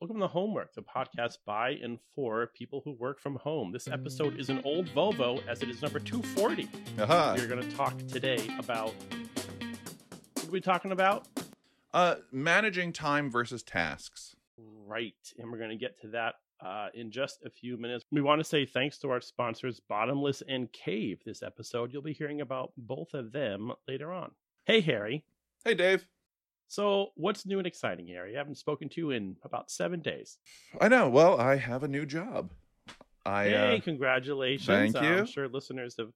Welcome to Homework, the podcast by and for people who work from home. This episode is an old Volvo, as it is number 240. Aha. We're going to talk today about. What are we talking about? Uh, managing time versus tasks. Right. And we're going to get to that uh, in just a few minutes. We want to say thanks to our sponsors, Bottomless and Cave, this episode. You'll be hearing about both of them later on. Hey, Harry. Hey, Dave. So, what's new and exciting, Harry? I haven't spoken to you in about seven days. I know. Well, I have a new job. I hey, uh, congratulations. thank Uh, you. I'm sure listeners have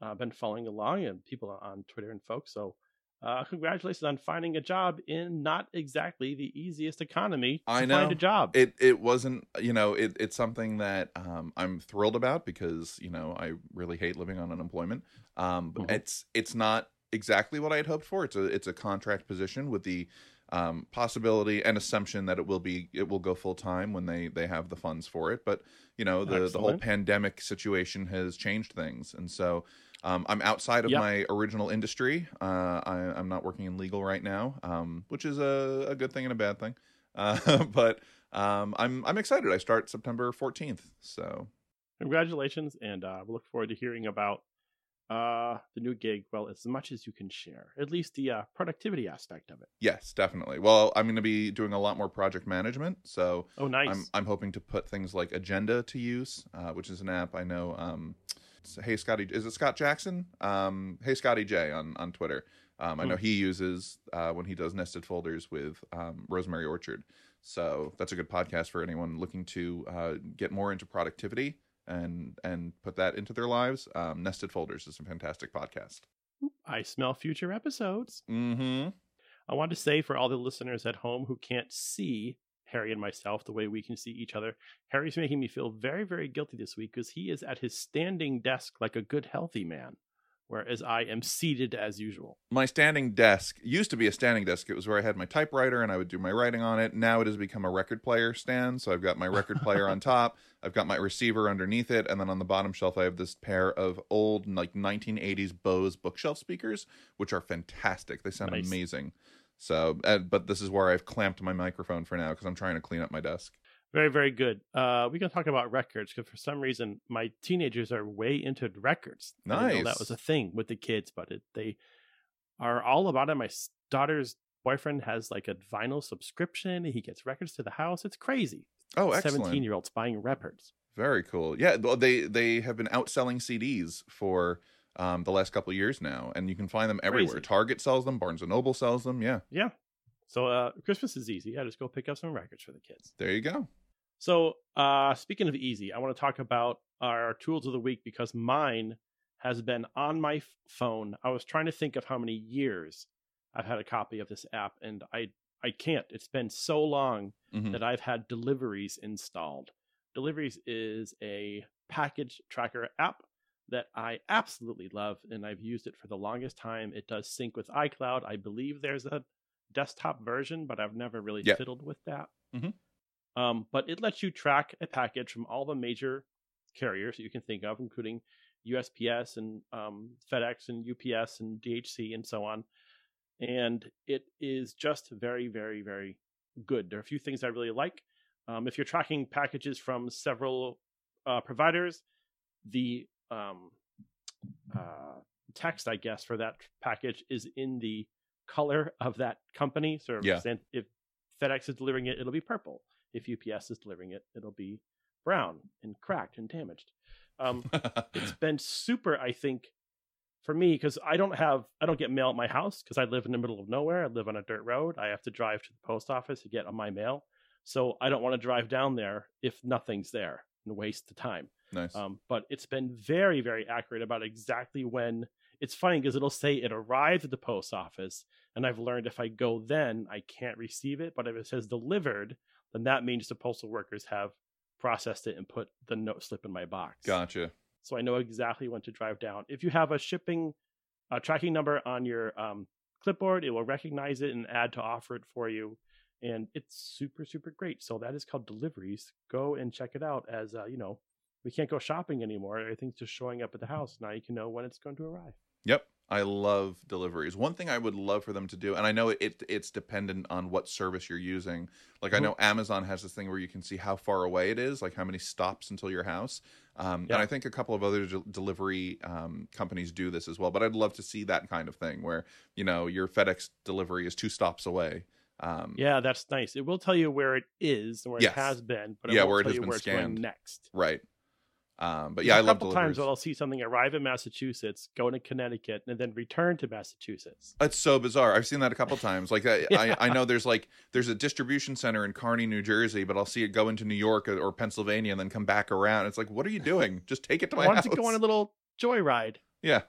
uh, been following along and people on Twitter and folks. So, uh, congratulations on finding a job in not exactly the easiest economy to I find know. a job. it it wasn't you know it, it's something that um, I'm thrilled about because you know I really hate living on unemployment. Um, but Mhm. it's it's not exactly what I had hoped for. It's a it's a contract position with the um, possibility and assumption that it will be it will go full time when they they have the funds for it. But you know the the whole pandemic situation has changed things, and so. Um, I'm outside of Yep. my original industry. Uh, I, I'm not working in legal right now, um, which is a, a good thing and a bad thing. Uh, but um, I'm I'm excited. I start September 14th. So Congratulations, and uh, we look forward to hearing about uh, the new gig. Well, as much as you can share, at least the uh, productivity aspect of it. yes, definitely. Well, I'm going to be doing a lot more project management. So Oh, nice. I'm I'm hoping to put things like Agenda to use, uh, which is an app I know. Um, hey Scotty, is it Scott Jackson? Um, hey Scotty J on on Twitter. Um, I know Hmm. he uses uh, when he does nested folders with um, Rosemary Orchard. So that's a good podcast for anyone looking to uh, get more into productivity and and put that into their lives. Um, nested folders is a fantastic podcast. I smell future episodes. Mm-hmm. I want to say for all the listeners at home who can't see Harry and myself the way we can see each other, Harry's making me feel very, very guilty this week because he is at his standing desk like a good, healthy man, whereas I am seated as usual. my standing desk used to be a standing desk. It was where I had my typewriter and I would do my writing on it. Now it has become a record player stand. So I've got my record player on top, I've got my receiver underneath it, and then on the bottom shelf I have this pair of old like 1980s Bose bookshelf speakers, which are fantastic. They sound Nice. amazing. So, uh, but this is where I've clamped my microphone for now because I'm trying to clean up my desk. Very, very good. Uh, we can talk about records because for some reason my teenagers are way into records. Know that was a thing with the kids, but it, they are all about it. My daughter's boyfriend has like a vinyl subscription. He gets records to the house. It's crazy. Oh, excellent! Seventeen-year-olds buying records. Very cool. Yeah, well, they they have been outselling CDs for um, the last couple of years now, and you can find them everywhere. Crazy. Target sells them, Barnes and Noble sells them. Yeah, Yeah. So uh, Christmas is easy. I just go pick up some records for the kids. there you go. So uh, speaking of easy, I want to talk about our tools of the week because mine has been on my phone. I was trying to think of how many years I've had a copy of this app, and I I can't. It's been so long Mhm. that I've had deliveries installed. Deliveries is a package tracker app that I absolutely love, and I've used it for the longest time. It does sync with iCloud. I believe there's a desktop version, but I've never really Yeah. fiddled with that. Mhm. Um, but it lets you track a package from all the major carriers that you can think of, including USPS and um, FedEx and UPS and DHL and so on. And it is just very, very, very good. There are a few things I really like. Um, if you're tracking packages from several uh, providers, the um, uh, text, I guess, for that package is in the color of that company. So Yeah. if- if FedEx is delivering it, it'll be purple. If UPS is delivering it, it'll be brown and cracked and damaged. Um, it's been super i think for me because i don't have i don't get mail at my house because i live in the middle of nowhere i live on a dirt road i have to drive to the post office to get my mail so i don't want to drive down there if nothing's there and waste the time nice. um, but it's been very very accurate about exactly when it's funny because it'll say it arrived at the post office and i've learned if i go then i can't receive it but if it says delivered then that means the postal workers have processed it and put the note slip in my box gotcha. so I know exactly when to drive down. If you have a shipping uh, tracking number on your um, clipboard, it will recognize it and add to offer it for you, and it's super super great. So that is called deliveries. Go and check it out. As uh, you know, we can't go shopping anymore. Everything's just showing up at the house now. You can know when it's going to arrive. Yep. I love deliveries. One thing I would love for them to do, and I know it it's dependent on what service you're using. Like I Mhm. know Amazon has this thing where you can see how far away it is, like how many stops until your house. Um, Yeah. And I think a couple of other de- delivery um, companies do this as well. But I'd love to see that kind of thing where you know your FedEx delivery is two stops away. Um, Yeah, that's nice. It will tell you where it is and where Yes. it has been, but it Yeah, where it has been where it's going scanned. next. Right. Um, but yeah, I a love couple deliveries. times I'll see something arrive in Massachusetts, go to Connecticut, and then return to Massachusetts. It's so bizarre. I've seen that a couple times. Like I, Yeah. I, I know there's like there's a distribution center in Kearny, New Jersey, but I'll see it go into New York or, or Pennsylvania and then come back around. It's like, what are you doing? Just take it to my I house. to go on a little joyride. yeah.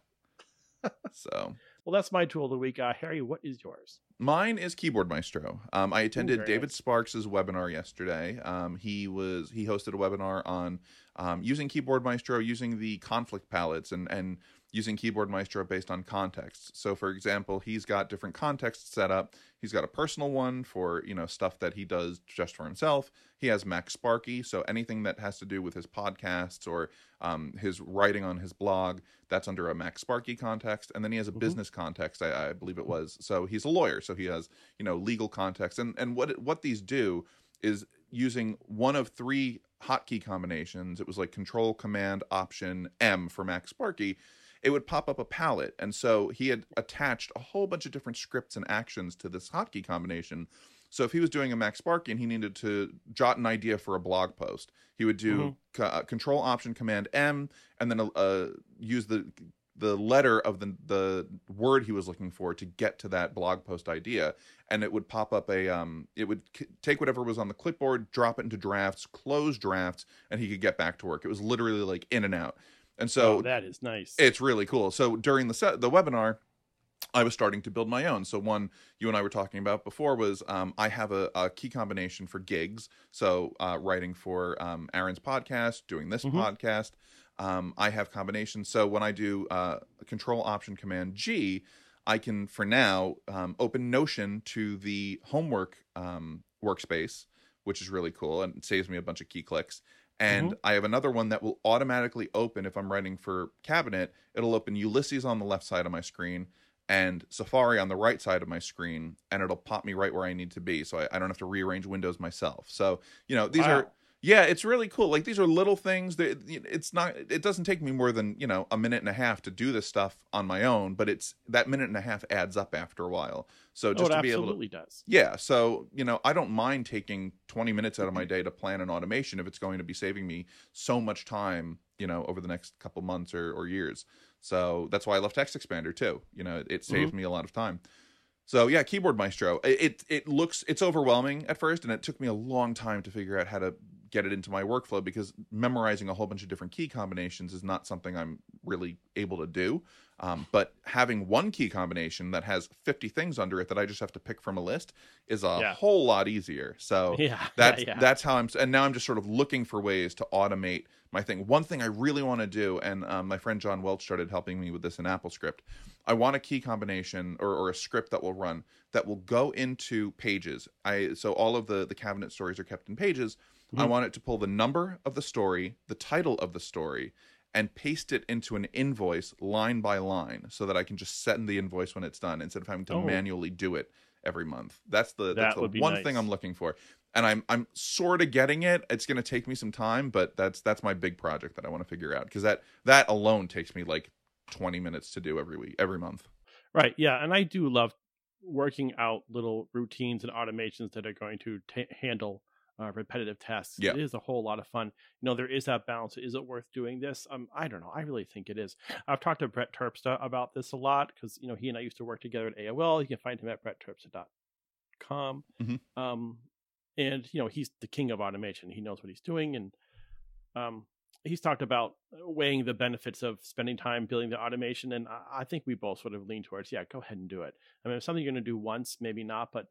so Well, that's my tool of the week. Uh, Harry, what is yours? mine is Keyboard Maestro. Um, I attended very David nice. Sparks's webinar yesterday. Um, he was he hosted a webinar on um, using Keyboard Maestro, using the conflict palettes, and and using Keyboard Maestro based on context. So, for example, he's got different contexts set up. He's got a personal one for you know stuff that he does just for himself. He has MacSparky, so anything that has to do with his podcasts or um, his writing on his blog, that's under a MacSparky context. And then he has a Mhm. business context, I, I believe it was. So he's a lawyer, so he has you know legal context. And and what it- what these do is using one of three hotkey combinations. It was like Control Command Option M for MacSparky it would pop up a palette. And so he had attached a whole bunch of different scripts and actions to this hotkey combination. So if he was doing a MacSparky and he needed to jot an idea for a blog post, he would do co- uh, Control Option Command M and then uh, use the the letter of the the word he was looking for to get to that blog post idea and it would pop up a um it would k- take whatever was on the clipboard drop it into drafts close drafts and he could get back to work it was literally like in and out and so oh, that is nice. it's really cool. So during the set, the webinar, I was starting to build my own. So one you and I were talking about before was um, I have a, a key combination for gigs. So uh, writing for um, Aaron's podcast, doing this Mhm. podcast. Um, I have combinations. So when I do uh, Control Option Command G, I can for now um, open Notion to the homework um, workspace, which is really cool and saves me a bunch of key clicks. And I have another one that will automatically open if I'm writing for cabinet. It'll open Ulysses on the left side of my screen and Safari on the right side of my screen, and it'll pop me right where I need to be. So I, I don't have to rearrange windows myself. So, you know, these Wow. are yeah, it's really cool. Like these are little things that it's not. It doesn't take me more than you know a minute and a half to do this stuff on my own, but it's that minute and a half adds up after a while. So oh, just it to be able to absolutely does. yeah, so you know, I don't mind taking 20 minutes out of my day to plan an automation if it's going to be saving me so much time, you know, over the next couple months or, or years. So that's why I love TextExpander too. You know, it, it saves me a lot of time. So yeah, Keyboard Maestro. It, it it looks it's overwhelming at first, and it took me a long time to figure out how to get it into my workflow because memorizing a whole bunch of different key combinations is not something I'm really able to do. Um, but having one key combination that has 50 things under it that I just have to pick from a list is a Yeah. whole lot easier. So Yeah, that's yeah, yeah. that's how I'm and now I'm just sort of looking for ways to automate my thing. One thing I really want to do, and um, my friend John Welch started helping me with this in AppleScript. I want a key combination or, or a script that will run that will go into pages. I so all of the the cabinet stories are kept in pages. I Mhm. want it to pull the number of the story, the title of the story, and paste it into an invoice line by line, so that I can just send the invoice when it's done instead of having to Oh. manually do it every month. That's the that's That the would be one thing. I'm looking for and I'm I'm sort of getting it. It's going to take me some time, but that's that's my big project that I want to figure out because that that alone takes me like 20 minutes to do every week, every month. Right. Yeah. And I do love working out little routines and automations that are going to ta handle uh, repetitive tasks. Yeah. It is a whole lot of fun. You know, there is that balance. Is it worth doing this? Um, I don't know. I really think it is. I've talked to Brett Terpstra about this a lot because, you know, he and I used to work together at AOL. You can find him at brettterpstra.com. Mhm. Um, and, you know, he's the king of automation. He knows what he's doing. And um, he's talked about weighing the benefits of spending time building the automation. And I, I think we both sort of lean towards, yeah, go ahead and do it. I mean, if something you're going to do once, maybe not, but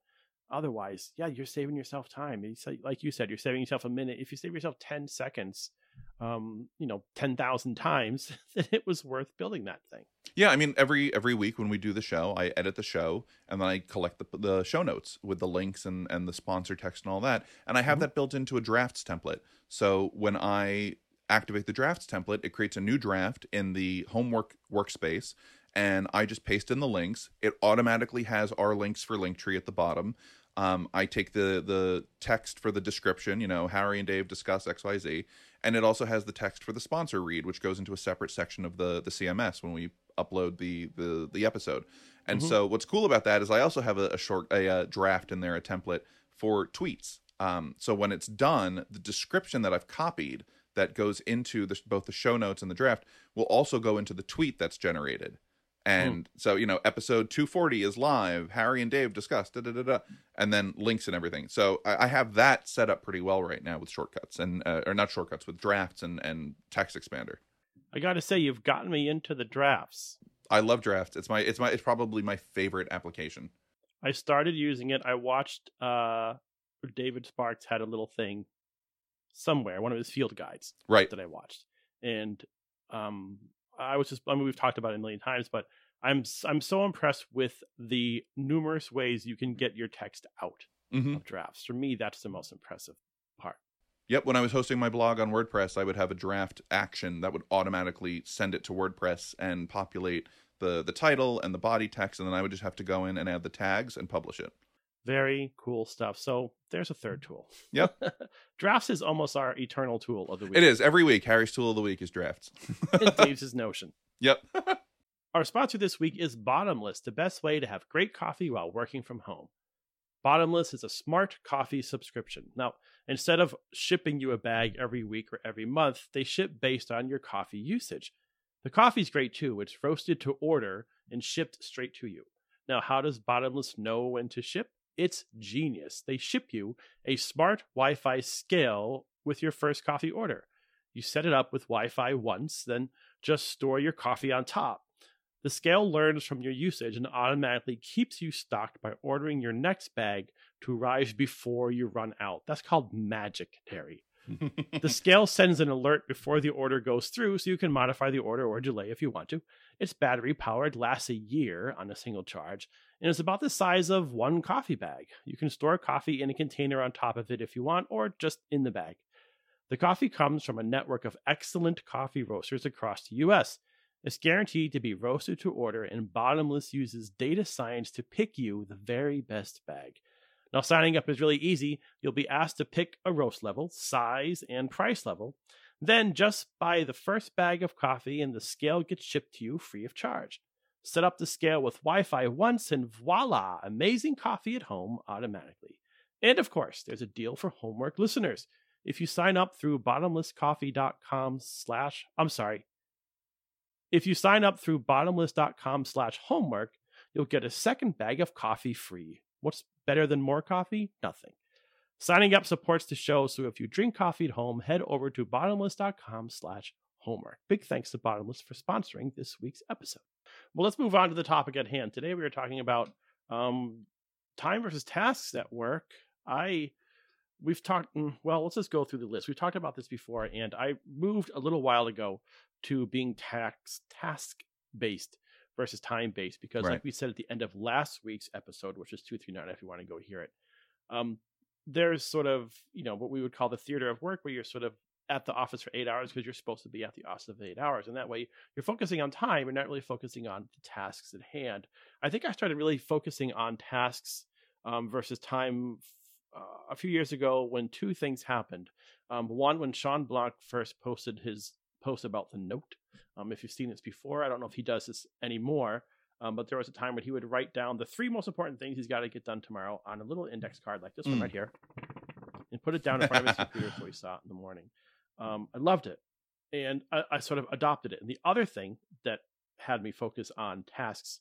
otherwise, yeah, you're saving yourself time. It's like, like you said, you're saving yourself a minute. If you save yourself 10 seconds, um, you know, 10,000 times, then it was worth building that thing. Yeah, I mean every every week when we do the show, I edit the show and then I collect the the show notes with the links and and the sponsor text and all that, and I have Mhm. that built into a drafts template. So when I activate the drafts template, it creates a new draft in the homework workspace and I just paste in the links. It automatically has our links for Linktree at the bottom. Um, I take the the text for the description, you know, Harry and Dave discuss X Y Z, and it also has the text for the sponsor read, which goes into a separate section of the the CMS when we upload the the the episode. And Mhm. so what's cool about that is I also have a, a short a, uh draft in there, a template for tweets. Um, so when it's done, the description that I've copied that goes into the, both the show notes and the draft will also go into the tweet that's generated. And so, you know, episode 240 is live. Harry and Dave discuss, da da da da, and then links and everything. So I, I have that set up pretty well right now with shortcuts and, uh, or not shortcuts, with drafts and, and TextExpander. I got to say, you've gotten me into the drafts. I love drafts. It's my, it's my, it's probably my favorite application. I started using it. I watched uh David Sparks had a little thing somewhere, one of his field guides Right. that I watched, and um, I was just I mean we've talked about it a million times, but I'm I'm so impressed with the numerous ways you can get your text out hmm of drafts. For me, that's the most impressive part. Yep. When I was hosting my blog on WordPress, I would have a draft action that would automatically send it to WordPress and populate the the title and the body text, and then I would just have to go in and add the tags and publish it. Very cool stuff. So there's a third tool. Yep. drafts is almost our eternal tool of the week. It is every week. Harry's tool of the week is drafts. And Dave's is Notion. Yep. Our sponsor this week is Bottomless, the best way to have great coffee while working from home. Bottomless is a smart coffee subscription. Now, instead of shipping you a bag every week or every month, they ship based on your coffee usage. The coffee's great too. It's roasted to order and shipped straight to you. Now, how does Bottomless know when to ship? It's genius. They ship you a smart Wi Fi scale with your first coffee order. You set it up with Wi Fi once, then just store your coffee on top. The scale learns from your usage and automatically keeps you stocked by ordering your next bag to arrive before you run out. That's called magic, Terry. The scale sends an alert before the order goes through so you can modify the order or delay if you want to. It's battery powered, lasts a year on a single charge, and is about the size of one coffee bag. You can store coffee in a container on top of it if you want, or just in the bag. The coffee comes from a network of excellent coffee roasters across the US. It's guaranteed to be roasted to order, and Bottomless uses data science to pick you the very best bag. Now, signing up is really easy. You'll be asked to pick a roast level, size, and price level. Then just buy the first bag of coffee, and the scale gets shipped to you free of charge. Set up the scale with Wi Fi once, and voila, amazing coffee at home automatically. And of course, there's a deal for homework listeners. If you sign up through bottomlesscoffee.com slash, I'm sorry, if you sign up through bottomless.com slash homework, you'll get a second bag of coffee free. What's better than more coffee? Nothing. Signing up supports the show, so if you drink coffee at home, head over to bottomless.com slash homework. Big thanks to Bottomless for sponsoring this week's episode. Well, let's move on to the topic at hand. Today we are talking about um, time versus tasks at work. I we've talked mm, well let's just go through the list we've talked about this before and i moved a little while ago to being tax task based versus time based because Right. like we said at the end of last week's episode which is 239 if you want to go hear it um there's sort of you know what we would call the theater of work where you're sort of at the office for eight hours because you're supposed to be at the office for eight hours and that way you're focusing on time you're not really focusing on the tasks at hand i think i started really focusing on tasks um, versus time uh, a few years ago when two things happened. Um, one, when Shawn Blanc first posted his post about the note. Um, if you've seen this before, I don't know if he does this anymore, um, but there was a time when he would write down the three most important things he's got to get done tomorrow on a little index card like this one Mm. right here and put it down in front of his computer so he saw it in the morning. Um, I loved it. And I, I sort of adopted it. And the other thing that had me focus on tasks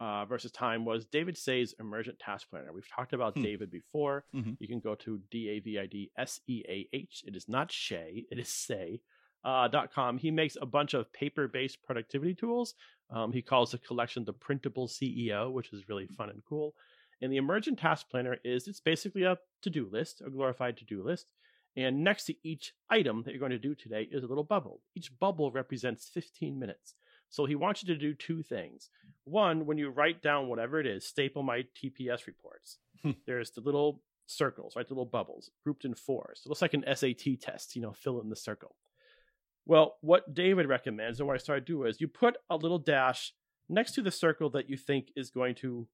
uh, versus time was David Seah's Emergent Task Planner. We've talked about Hmm. David before. Mhm. You can go to D A V I D S E A H. It is not Shay, it is Say. Uh, dot com. He makes a bunch of paper based productivity tools. Um, he calls the collection the Printable CEO, which is really fun and cool. And the Emergent Task Planner is it's basically a to do list, a glorified to do list. And next to each item that you're going to do today is a little bubble. Each bubble represents 15 minutes. So he wants you to do two things. One, when you write down whatever it is, staple my TPS reports. Hmm. There's the little circles, right? The little bubbles grouped in fours. It looks like an SAT test, you know, fill in the circle. Well, what David recommends and what I started do, is you put a little dash next to the circle that you think is going to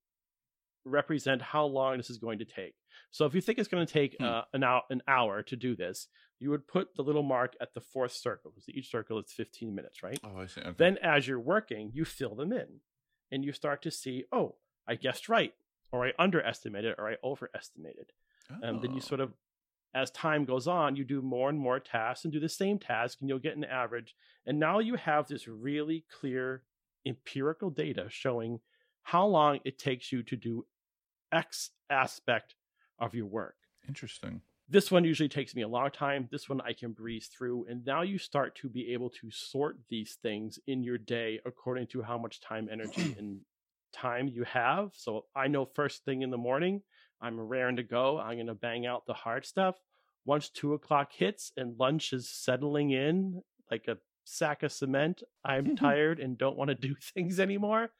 represent how long this is going to take. So if you think it's going to take Hmm. uh, an hour an hour to do this, you would put the little mark at the fourth circle because each circle is 15 minutes, right? Oh, I see. Okay. Then as you're working, you fill them in and you start to see, oh, I guessed right, or I underestimated, or I overestimated. And then you Oh. sort of, as time goes on, you do more and more tasks and do the same task, and you'll get an average. And now you have this really clear empirical data showing how long it takes you to do X aspect of your work. interesting. This one usually takes me a long time. This one I can breeze through. And now you start to be able to sort these things in your day according to how much time, energy, and time you have. So I know first thing in the morning, I'm raring to go. I'm going to bang out the hard stuff. Once two o'clock hits and lunch is settling in like a sack of cement, I'm tired and don't want to do things anymore.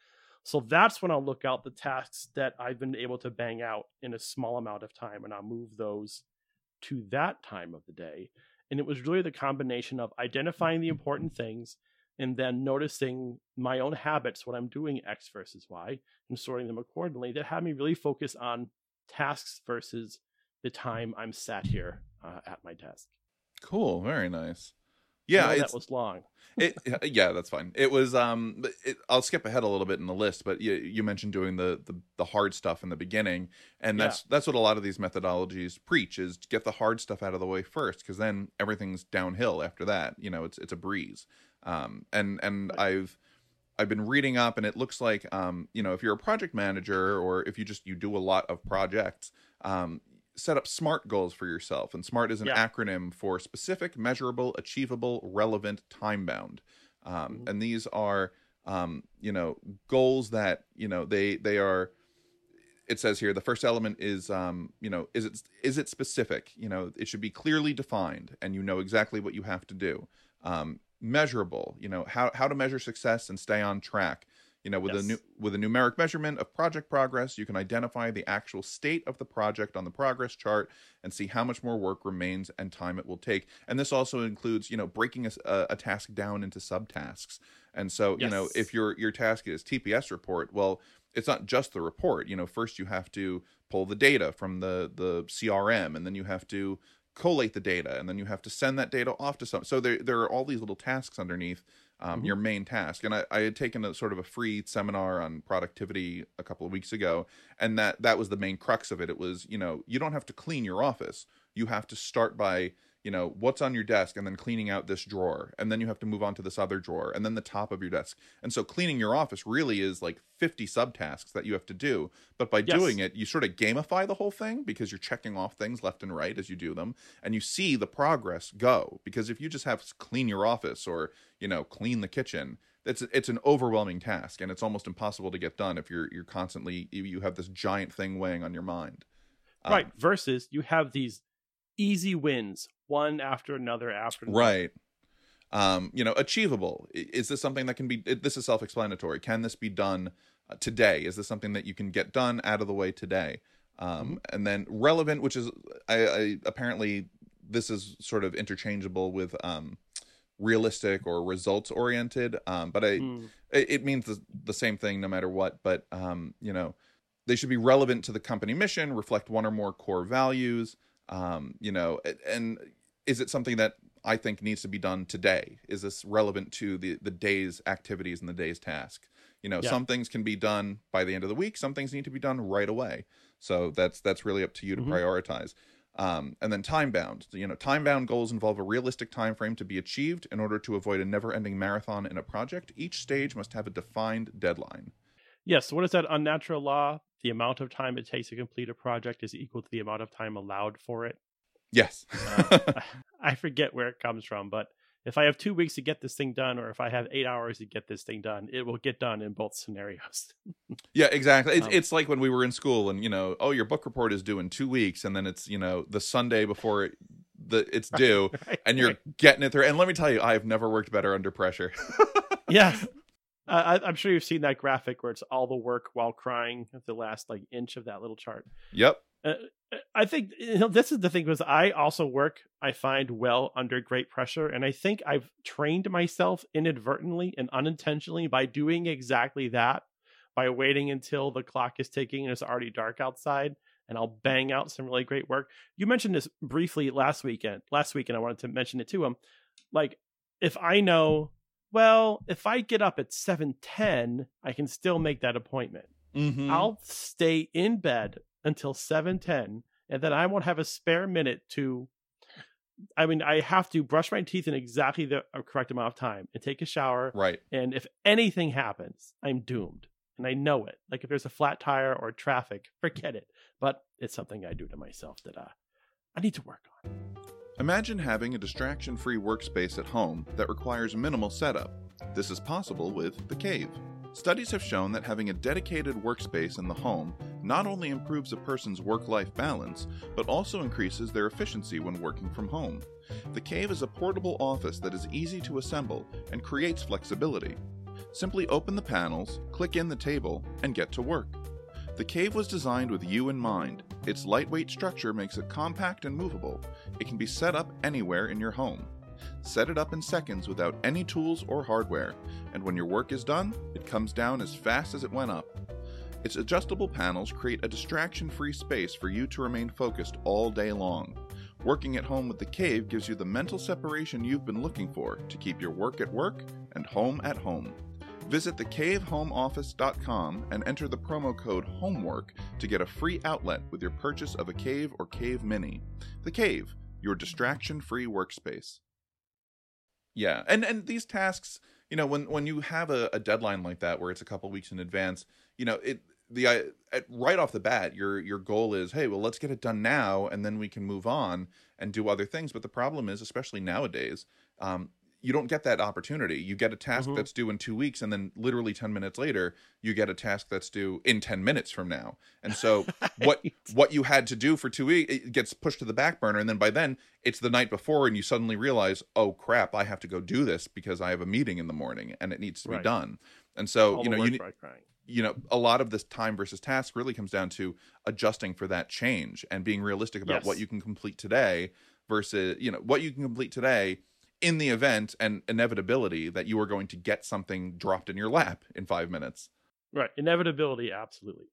So that's when I'll look out the tasks that I've been able to bang out in a small amount of time and I'll move those to that time of the day. And it was really the combination of identifying the important things and then noticing my own habits when I'm doing X versus Y and sorting them accordingly that had me really focus on tasks versus the time I'm sat here uh, at my desk. Cool. Very nice. Yeah, that was long. it yeah that's fine it was um it, i'll skip ahead a little bit in the list but you, you mentioned doing the, the the hard stuff in the beginning and Yeah. that's that's what a lot of these methodologies preach is get the hard stuff out of the way first because then everything's downhill after that you know it's it's a breeze um and and Right. i've I've been reading up, and it looks like, um, you know, if you're a project manager or if you just you do a lot of projects, um, set up SMART goals for yourself. And SMART is an Yeah. acronym for specific, measurable, achievable, relevant, time bound. Um, Mhm. And these are, um, you know, goals that you know they they are. It says here the first element is, um, you know, is it is it specific? You know, it should be clearly defined, and you know exactly what you have to do. Um, measurable, you know, how how to measure success and stay on track. You know, with a new with a numeric measurement of project progress, you can identify the actual state of the project on the progress chart and see how much more work remains and time it will take. And this also includes, you know, breaking a, a task down into subtasks. And so, you know, if your your task is TPS report, well, it's not just the report. You know, first you have to pull the data from the the CRM, and then you have to collate the data, and then you have to send that data off to some. So there there are all these little tasks underneath um, Mhm. your main task. And I, I had taken a sort of a free seminar on productivity a couple of weeks ago, and that that was the main crux of it. It was you know you don't have to clean your office. You have to start by you know what's on your desk and then cleaning out this drawer. And then you have to move on to this other drawer and then the top of your desk. And so cleaning your office really is like 50 subtasks that you have to do. But by Yes. doing it you sort of gamify the whole thing because you're checking off things left and right as you do them. And you see the progress go. Because if you just have clean your office or you know clean the kitchen it's it's an overwhelming task and it's almost impossible to get done if you're you're constantly you, you have this giant thing weighing on your mind. Um, right. Versus you have these easy wins, one after another after another. right. Um you know achievable. Is this something that can be this is self-explanatory. Can this be done uh, today? Is this something that you can get done out of the way today? Um and then relevant which is I, I apparently this is sort of interchangeable with um realistic or results oriented um but i Hmm. it, it means the, the same thing no matter what. But um you know they should be relevant to the company mission reflect one or more core values. Um you know a- and is it something that i think needs to be done today is this relevant to the the day's activities and the day's task you know Yeah. some things can be done by the end of the week some things need to be done right away so that's that's really up to you to Mhm. prioritize um, and then time bound you know time bound goals involve a realistic time frame to be achieved in order to avoid a never ending marathon in a project each stage must have a defined deadline Yes. So what is that unnatural law? The amount of time it takes to complete a project is equal to the amount of time allowed for it. Yes Uh, I forget where it comes from, but if I have two weeks to get this thing done, or if I have eight hours to get this thing done, it will get done in both scenarios. yeah exactly it's, Um, it's like when we were in school and you know oh your book report is due in two weeks and then it's you know the sunday before it, the it's due Right, and you're right. getting it through and let me tell you i have never worked better under pressure yeah. Uh, I, I'm sure you've seen that graphic where it's all the work while crying at the last like inch of that little chart. yep Uh, I think you know, this is the thing because I also work. I find well under great pressure, and I think I've trained myself inadvertently and unintentionally by doing exactly that. By waiting until the clock is ticking and it's already dark outside, and I'll bang out some really great work. You mentioned this briefly last weekend. Last weekend, I wanted to mention it to him. Like, if I know, well, if I get up at seven ten, I can still make that appointment. Mm-hmm. I'll stay in bed until 7:10 and then I won't have a spare minute to I mean I have to brush my teeth in exactly the uh, correct amount of time and take a shower Right. and if anything happens I'm doomed and I know it like if there's a flat tire or traffic forget it but it's something I do to myself that uh I need to work on Imagine having a distraction free workspace at home that requires minimal setup. This is possible with The Cave. Studies have shown that having a dedicated workspace in the home not only improves a person's work life balance, but also increases their efficiency when working from home. The Cave is a portable office that is easy to assemble and creates flexibility. Simply open the panels, click in the table, and get to work. The cave was designed with you in mind. Its lightweight structure makes it compact and movable. It can be set up anywhere in your home. Set it up in seconds without any tools or hardware, and when your work is done, it comes down as fast as it went up. Its adjustable panels create a distraction free space for you to remain focused all day long. Working at home with the cave gives you the mental separation you've been looking for to keep your work at work and home at home. Visit thecavehomeoffice.com and enter the promo code HOMEWORK to get a free outlet with your purchase of a Cave or Cave Mini. The Cave, your distraction-free workspace. Yeah, and and these tasks, you know, when when you have a, a deadline like that where it's a couple weeks in advance, you know, it the I, at, right off the bat, your your goal is, hey, well, let's get it done now, and then we can move on and do other things. But the problem is, especially nowadays, um, you don't get that opportunity. You get a task Mhm. that's due in two weeks, and then literally ten minutes later, you get a task that's due in ten minutes from now. And so, what Right. what you had to do for two weeks it gets pushed to the back burner, and then by then it's the night before, and you suddenly realize, oh crap, I have to go do this because I have a meeting in the morning, and it needs to be done. And so, All you know, you crying. you know a lot of this time versus task really comes down to adjusting for that change and being realistic about what you can complete today versus you know what you can complete today in the event and inevitability that you are going to get something dropped in your lap in five minutes Right. Inevitability, absolutely.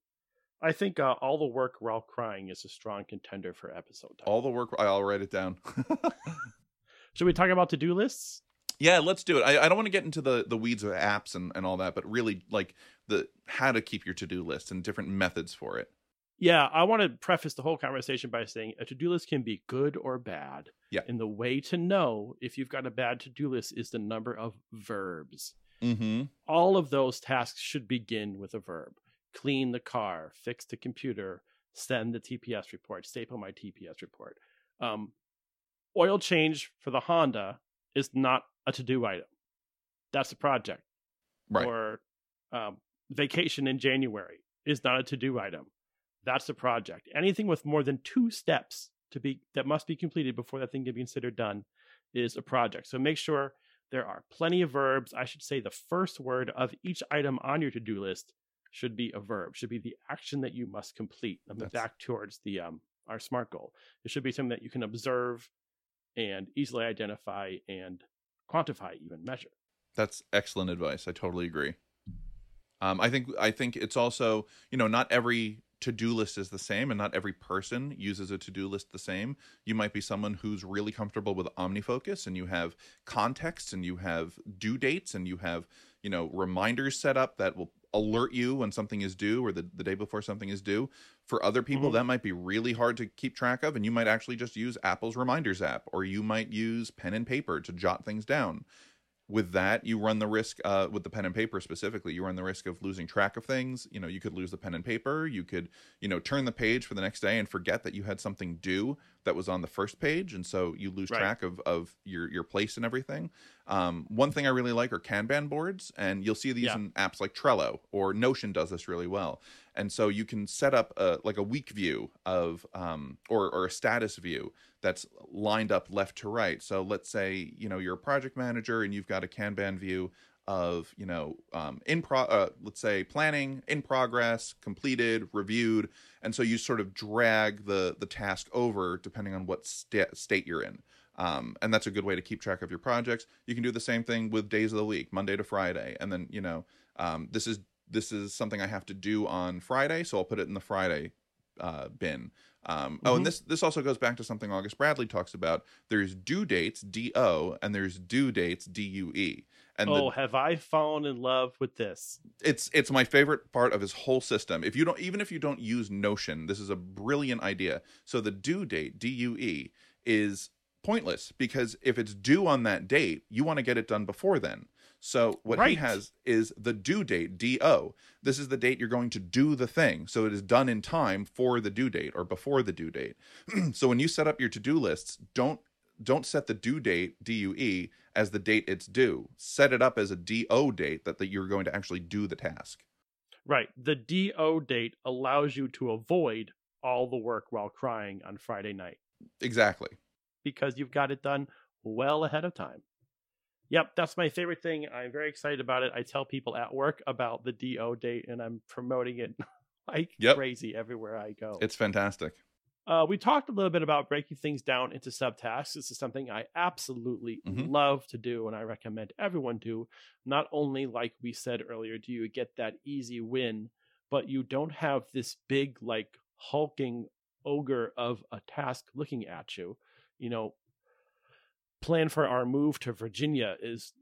I think uh, all the work while crying is a strong contender for episode all the work i'll write it down Should we talk about to do lists? yeah let's do it i, I don't want to get into the the weeds of apps and, and all that but really like the how to keep your to-do list and different methods for it Yeah, I want to preface the whole conversation by saying a to do list can be good or bad. Yeah. And the way to know if you've got a bad to do list is the number of verbs. mm-hmm All of those tasks should begin with a verb clean the car, fix the computer, send the TPS report, staple my TPS report. Um, oil change for the Honda is not a to do item, that's a project. right or um, vacation in January is not a to do item. That's a project. Anything with more than two steps to be that must be completed before that thing can be considered done is a project. So make sure there are plenty of verbs. I should say the first word of each item on your to do list should be a verb, should be the action that you must complete. I'm That's- back towards the um, our SMART goal. It should be something that you can observe and easily identify and quantify, even measure. That's excellent advice. I totally agree. Um, I think I think it's also you know not every to do list is the same, and not every person uses a to do list the same. You might be someone who's really comfortable with OmniFocus, and you have context, and you have due dates, and you have you know reminders set up that will alert you when something is due or the, the day before something is due. For other people, Mhm. that might be really hard to keep track of, and you might actually just use Apple's reminders app, or you might use pen and paper to jot things down with that you run the risk uh, with the pen and paper specifically you run the risk of losing track of things. You know you could lose the pen and paper you could you know turn the page for the next day and forget that you had something due that was on the first page and so you lose Right. track of of your your place and everything um, one thing i really like are kanban boards and you'll see these Yeah. in apps like trello or notion does this really well and so you can set up a, like a week view of um, or, or a status view that's lined up left to right so let's say you know you're a project manager and you've got a kanban view of you know um, in pro uh, let's say planning in progress completed reviewed and so you sort of drag the the task over depending on what st- state you're in. Um, and that's a good way to keep track of your projects. You can do the same thing with days of the week monday to friday. And then you know um, this is this is something i have to do on friday so i'll put it in the friday uh, bin um, oh, Mhm. and this this also goes back to something August Bradley talks about. There's due dates D O and there's due dates D U E. And oh, the, have I fallen in love with this? it's it's my favorite part of his whole system. If you don't even if you don't use Notion, this is a brilliant idea. So the due date D U E is pointless because if it's due on that date, you want to get it done before then. So what he has is the due date DO. This is the date you're going to do the thing. So it is done in time for the due date or before the due date. so when you set up your to-do lists, don't don't set the due date DUE as the date it's due. Set it up as a DO date that, that you're going to actually do the task. Right. The DO date allows you to avoid all the work while crying on Friday night Exactly. because you've got it done well ahead of time. Yep, that's my favorite thing. I'm very excited about it. I tell people at work about the DO date and I'm promoting it like Yep. crazy everywhere I go. It's fantastic. Uh, we talked a little bit about breaking things down into subtasks. This is something I absolutely Mhm. love to do, and I recommend everyone do. Not only, like we said earlier, do you get that easy win, but you don't have this big, like, hulking ogre of a task looking at you. You know, plan for our move to Virginia is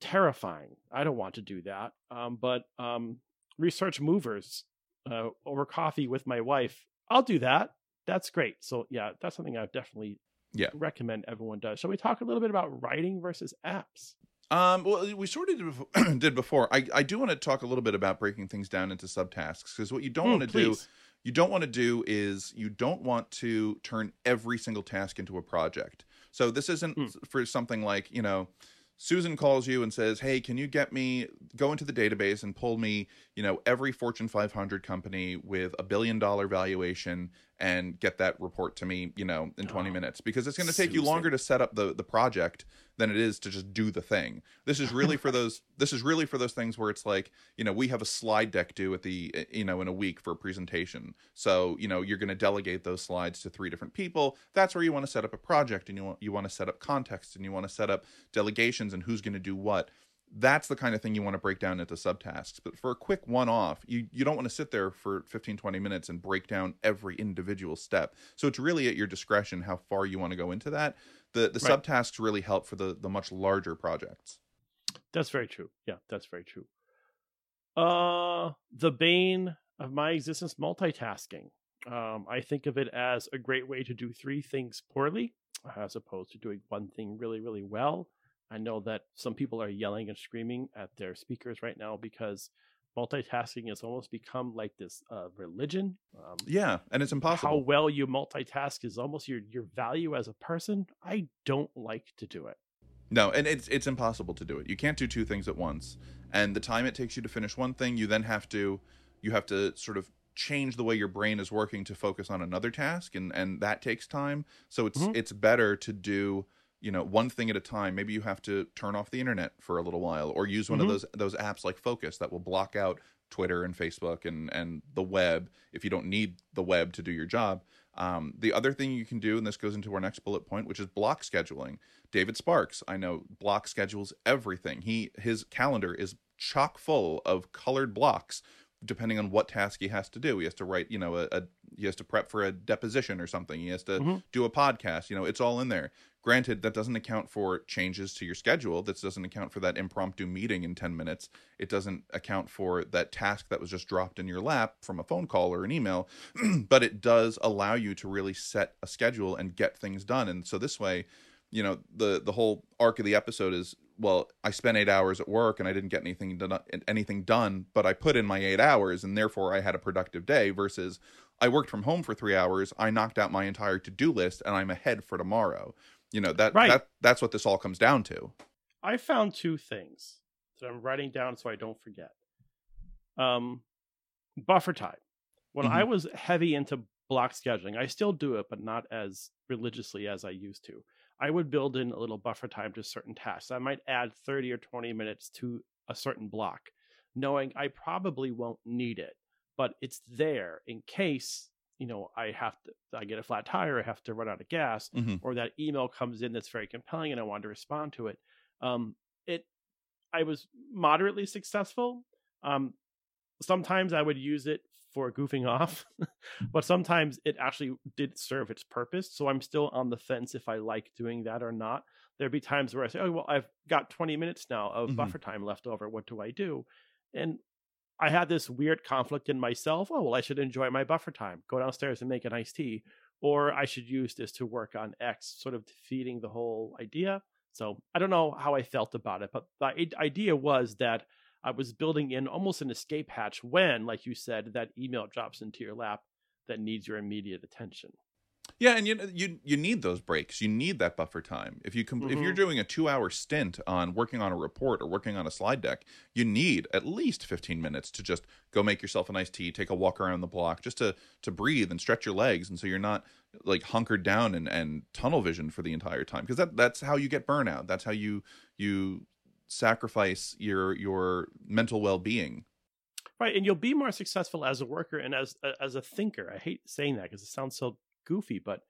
terrifying. I don't want to do that. Um, but um, research movers uh, over coffee with my wife. I'll do that. That's great. So yeah, that's something I definitely Yeah. recommend everyone does. Shall we talk a little bit about writing versus apps? Um, well, we sort of did before, did before. I, I do want to talk a little bit about breaking things down into subtasks because what you don't Mm, want to do you don't want to do is you don't want to turn every single task into a project. So this isn't Mm. for something like, you know, Susan calls you and says, "Hey, can you get me go into the database and pull me, you know, every Fortune 500 company with a billion dollar valuation and get that report to me, you know, in 20 Oh, minutes because it's going to take you longer to set up the the project than it is to just do the thing. This is really for those this is really for those things where it's like, you know, we have a slide deck due at the eh, you know, in a week for a presentation. So, you know, you're going to delegate those slides to three different people. That's where you want to set up a project and you want you want to set up context and you want to set up delegations and who's going to do what. That's the kind of thing you want to break down into subtasks. But for a quick one off, you, you don't want to sit there for 15, 20 minutes and break down every individual step. So it's really at your discretion how far you want to go into that. The the Right. subtasks really help for the the much larger projects. That's very true. Yeah, that's very true. Uh the bane of my existence multitasking. Um, I think of it as a great way to do three things poorly as opposed to doing one thing really, really well. I know that some people are yelling and screaming at their speakers right now because multitasking has almost become like this uh, religion. Um, Yeah, and it's impossible. how well you multitask is almost your your value as a person. I don't like to do it. No, and it's it's impossible to do it. You can't do two things at once. And the time it takes you to finish one thing, you then have to you have to sort of change the way your brain is working to focus on another task and and that takes time. So it's Mhm. it's better to do you know one thing at a time. Maybe you have to turn off the internet for a little while or use one Mhm. of those those apps like focus that will block out twitter and facebook and and the web if you don't need the web to do your job. Um, the other thing you can do and this goes into our next bullet point which is block scheduling. David sparks i know block schedules everything. He his calendar is chock full of colored blocks depending on what task he has to do. He has to write you know a, a he has to prep for a deposition or something. He has to Mhm. do a podcast. You know it's all in there granted that doesn't account for changes to your schedule that doesn't account for that impromptu meeting in 10 minutes. It doesn't account for that task that was just dropped in your lap from a phone call or an email but it does allow you to really set a schedule and get things done. And so this way you know the the whole arc of the episode is well i spent eight hours at work and i didn't get anything done anything done but i put in my eight hours and therefore i had a productive day versus i worked from home for three hours i knocked out my entire to-do list and i'm ahead for tomorrow you know that Right. that that's what this all comes down to I found two things that I'm writing down so I don't forget. Um, buffer time. When I was heavy into block scheduling. I still do it, but not as religiously as I used to. I would build in a little buffer time to certain tasks. I might add 30 or 20 minutes to a certain block, knowing I probably won't need it, but it's there in case you know I have to I get a flat tire, I have to run out of gas, hmm or that email comes in that's very compelling and I want to respond to it. Um, it I was moderately successful. Um, sometimes I would use it for goofing off, but sometimes it actually did serve its purpose. So I'm still on the fence if I like doing that or not. There'd be times where I say, "Oh well, I've got 20 minutes now of Mhm. buffer time left over. What do I do?" And I had this weird conflict in myself. Oh well, I should enjoy my buffer time. Go downstairs and make an iced tea, or I should use this to work on X, sort of defeating the whole idea. So I don't know how I felt about it, but the idea was that I was building in almost an escape hatch when, like you said, that email drops into your lap that needs your immediate attention. Yeah, and you you you need those breaks. You need that buffer time. If you com- if you're Mhm. doing a two hour stint on working on a report or working on a slide deck, you need at least 15 minutes to just go make yourself a nice tea, take a walk around the block, just to to breathe and stretch your legs, and so you're not like hunkered down and and tunnel vision for the entire time because that that's how you get burnout. That's how you you sacrifice your your mental well being. Right, and you'll be more successful as a worker and as as a thinker. I hate saying that because it sounds so goofy, but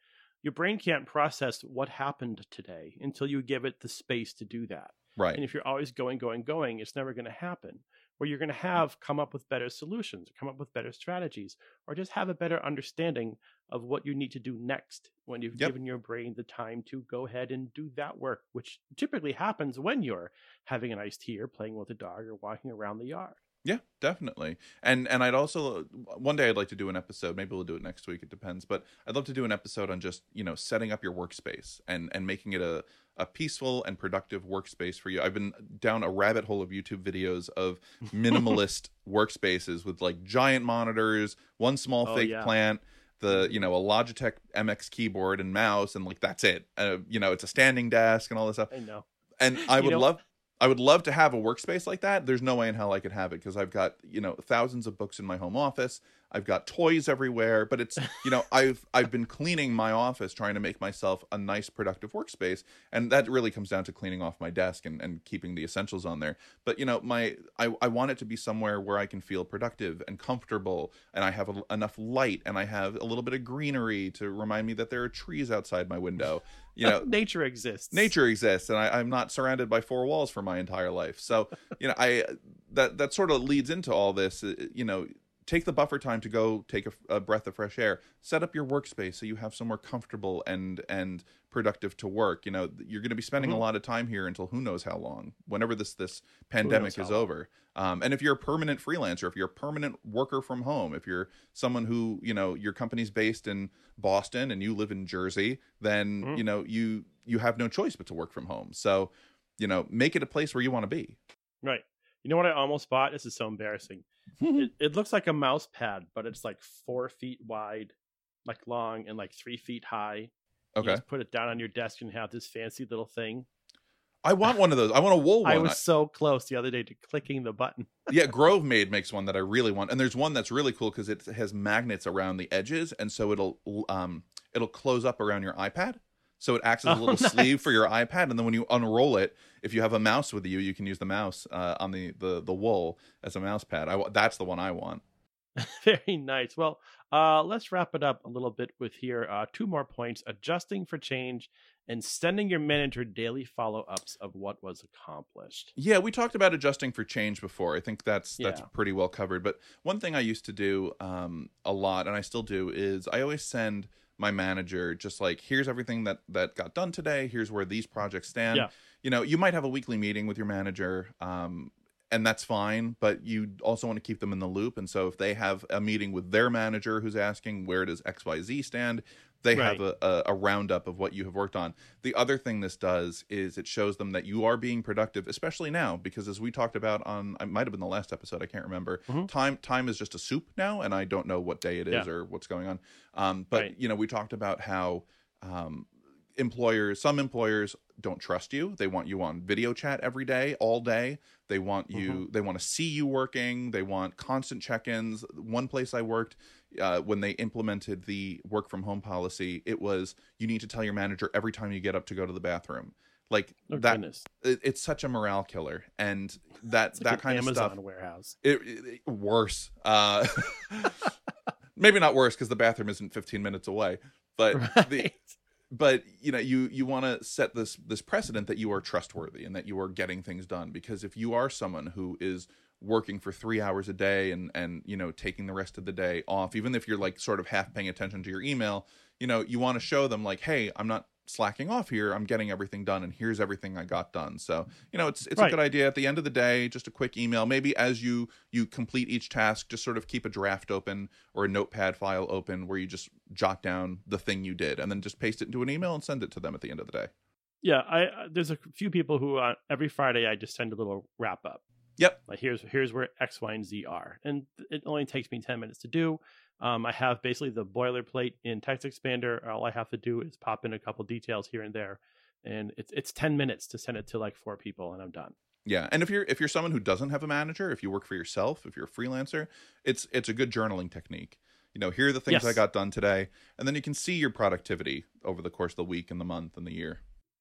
your brain can't process what happened today until you give it the space to do that. Right. And if you're always going, going, going, it's never going to happen. Where you're going to have come up with better solutions, come up with better strategies, or just have a better understanding of what you need to do next when you've Yep. given your brain the time to go ahead and do that work, which typically happens when you're having an iced tea or playing with a dog or walking around the yard. Yeah, definitely. And and I'd also one day I'd like to do an episode. Maybe we'll do it next week. It depends. But I'd love to do an episode on just you know setting up your workspace and and making it a a peaceful and productive workspace for you. I've been down a rabbit hole of YouTube videos of minimalist workspaces with like giant monitors, one small Oh, fake yeah. plant, the you know a Logitech MX keyboard and mouse, and like that's it. Uh, you know, it's a standing desk and all this stuff I know. and I You would know- love I would love to have a workspace like that. There's no way in hell I could have it because I've got, you know, thousands of books in my home office. I've got toys everywhere, but it's, you know, I've I've been cleaning my office trying to make myself a nice productive workspace, and that really comes down to cleaning off my desk and, and keeping the essentials on there. But, you know, my I I want it to be somewhere where I can feel productive and comfortable and I have a, enough light and I have a little bit of greenery to remind me that there are trees outside my window. You know, nature exists. nature exists and I, i'm not surrounded by four walls for my entire life so you know i that that sort of leads into all this uh, you know take the buffer time to go take a, a breath of fresh air set up your workspace so you have somewhere comfortable and and productive to work you know you're going to be spending Mhm. a lot of time here until who knows how long whenever this this pandemic is over um, and if you're a permanent freelancer if you're a permanent worker from home if you're someone who you know your company's based in boston and you live in jersey then Mhm. you know you you have no choice but to work from home so you know make it a place where you want to be Right. You know what I almost bought? This is so embarrassing. it, it looks like a mouse pad, but it's like four feet wide, like long, and like three feet high. You okay just put it down on your desk and have this fancy little thing. i want one of those i want a wool one I was so close the other day to clicking the button. yeah Grovemade makes one that i really want and there's one that's really cool because it has magnets around the edges and so it'll um it'll close up around your ipad so it acts as a Oh, little sleeve for your ipad and then when you unroll it if you have a mouse with you you can use the mouse uh, on the, the the wool as a mouse pad I, that's the one i want Very nice. Well, uh, let's wrap it up a little bit with here uh, two more points: adjusting for change and sending your manager daily follow-ups of what was accomplished. Yeah, we talked about adjusting for change before. I think that's that's Yeah. pretty well covered. But one thing I used to do um, a lot, and I still do, is I always send my manager just like, here's everything that that got done today. Here's where these projects stand. Yeah. You know, you might have a weekly meeting with your manager. Um, and that's fine, but you also want to keep them in the loop. And so if they have a meeting with their manager who's asking where does XYZ stand, they have a, a, a roundup of what you have worked on. The other thing this does is it shows them that you are being productive, especially now, because as we talked about on, I might have been the last episode, I can't remember. Mhm. Time time is just a soup now, and I don't know what day it is Yeah. or what's going on. Um, but Right. you know, we talked about how um, employers some employers don't trust you they want you on video chat every day all day they want you Mhm. they want to see you working they want constant check-ins one place i worked uh, when they implemented the work from home policy it was you need to tell your manager every time you get up to go to the bathroom. Like Oh, that goodness. it, it's such a morale killer. And that like that an kind Amazon of stuff warehouse. it, it- worse. Uh maybe not worse because the bathroom isn't 15 minutes away but the but you know you you want to set this this precedent that you are trustworthy and that you are getting things done. Because if you are someone who is working for three hours a day and and you know taking the rest of the day off even if you're like sort of half paying attention to your email you know you want to show them like hey i'm not slacking off here. I'm getting everything done and here's everything i got done. So you know it's it's Right. a good idea. At the end of the day just a quick email. Maybe as you you complete each task just sort of keep a draft open or a notepad file open where you just jot down the thing you did and then just paste it into an email and send it to them at the end of the day. Yeah, I there's a few people who uh, every Friday I just send a little wrap up. Yep. Like here's here's where X, Y, and Z are, and it only takes me ten minutes to do. Um, I have basically the boilerplate in TextExpander. All I have to do is pop in a couple details here and there, and it's it's ten minutes to send it to like four people, and I'm done. Yeah, and if you're if you're someone who doesn't have a manager, if you work for yourself, if you're a freelancer, it's it's a good journaling technique. You know, here are the things I got done today, and then you can see your productivity over the course of the week and the month and the year.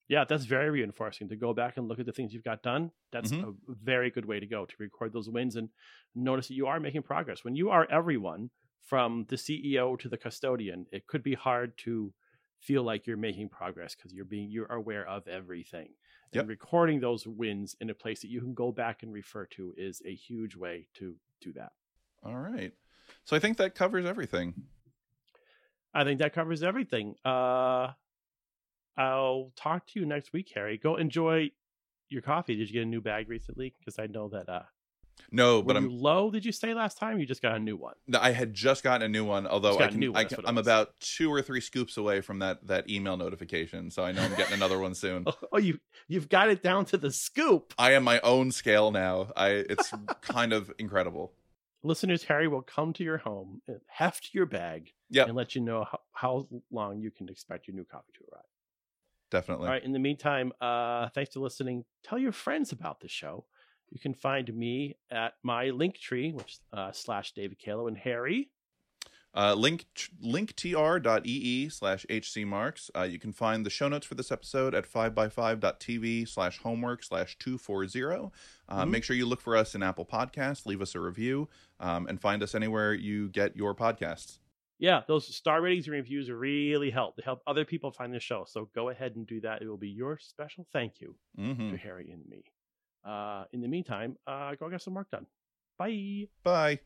Yeah, that's very reinforcing to go back and look at the things you've got done. That's Mhm. a very good way to go to record those wins and notice that you are making progress. When you are everyone from the CEO to the custodian, it could be hard to feel like you're making progress because you're being you're aware of everything. Yep. And recording those wins in a place that you can go back and refer to is a huge way to do that. All right. So I think that covers everything. I think that covers everything. Uh I'll talk to you next week, Harry. Go enjoy your coffee. Did you get a new bag recently? Because I know that uh No, But I'm low? Did you say last time? You just got a new one. I had just gotten a new one, although I can, I can, I'm about two or three scoops away from that that email notification, so I know I'm getting another one soon. Oh, you you've got it down to the scoop. I am my own scale now. I it's kind of incredible. Listeners, Harry will come to your home, heft your bag, Yep. and let you know how, how long you can expect your new coffee to arrive. Definitely. All right. In the meantime, uh, thanks for listening. Tell your friends about the show. You can find me at my link tree, which uh, slash David Caolo and Harry. Uh, link linktr.ee slash hcmarks. Uh, you can find the show notes for this episode at 5by5.tv slash homework slash 240. Uh, Mhm. Make sure you look for us in Apple Podcasts, leave us a review, um, and find us anywhere you get your podcasts. Yeah, those star ratings and reviews really help. They help other people find the show. So go ahead and do that. It will be your special thank you hmm to Harry and me. Uh, in the meantime, uh, go get some work done. Bye. Bye.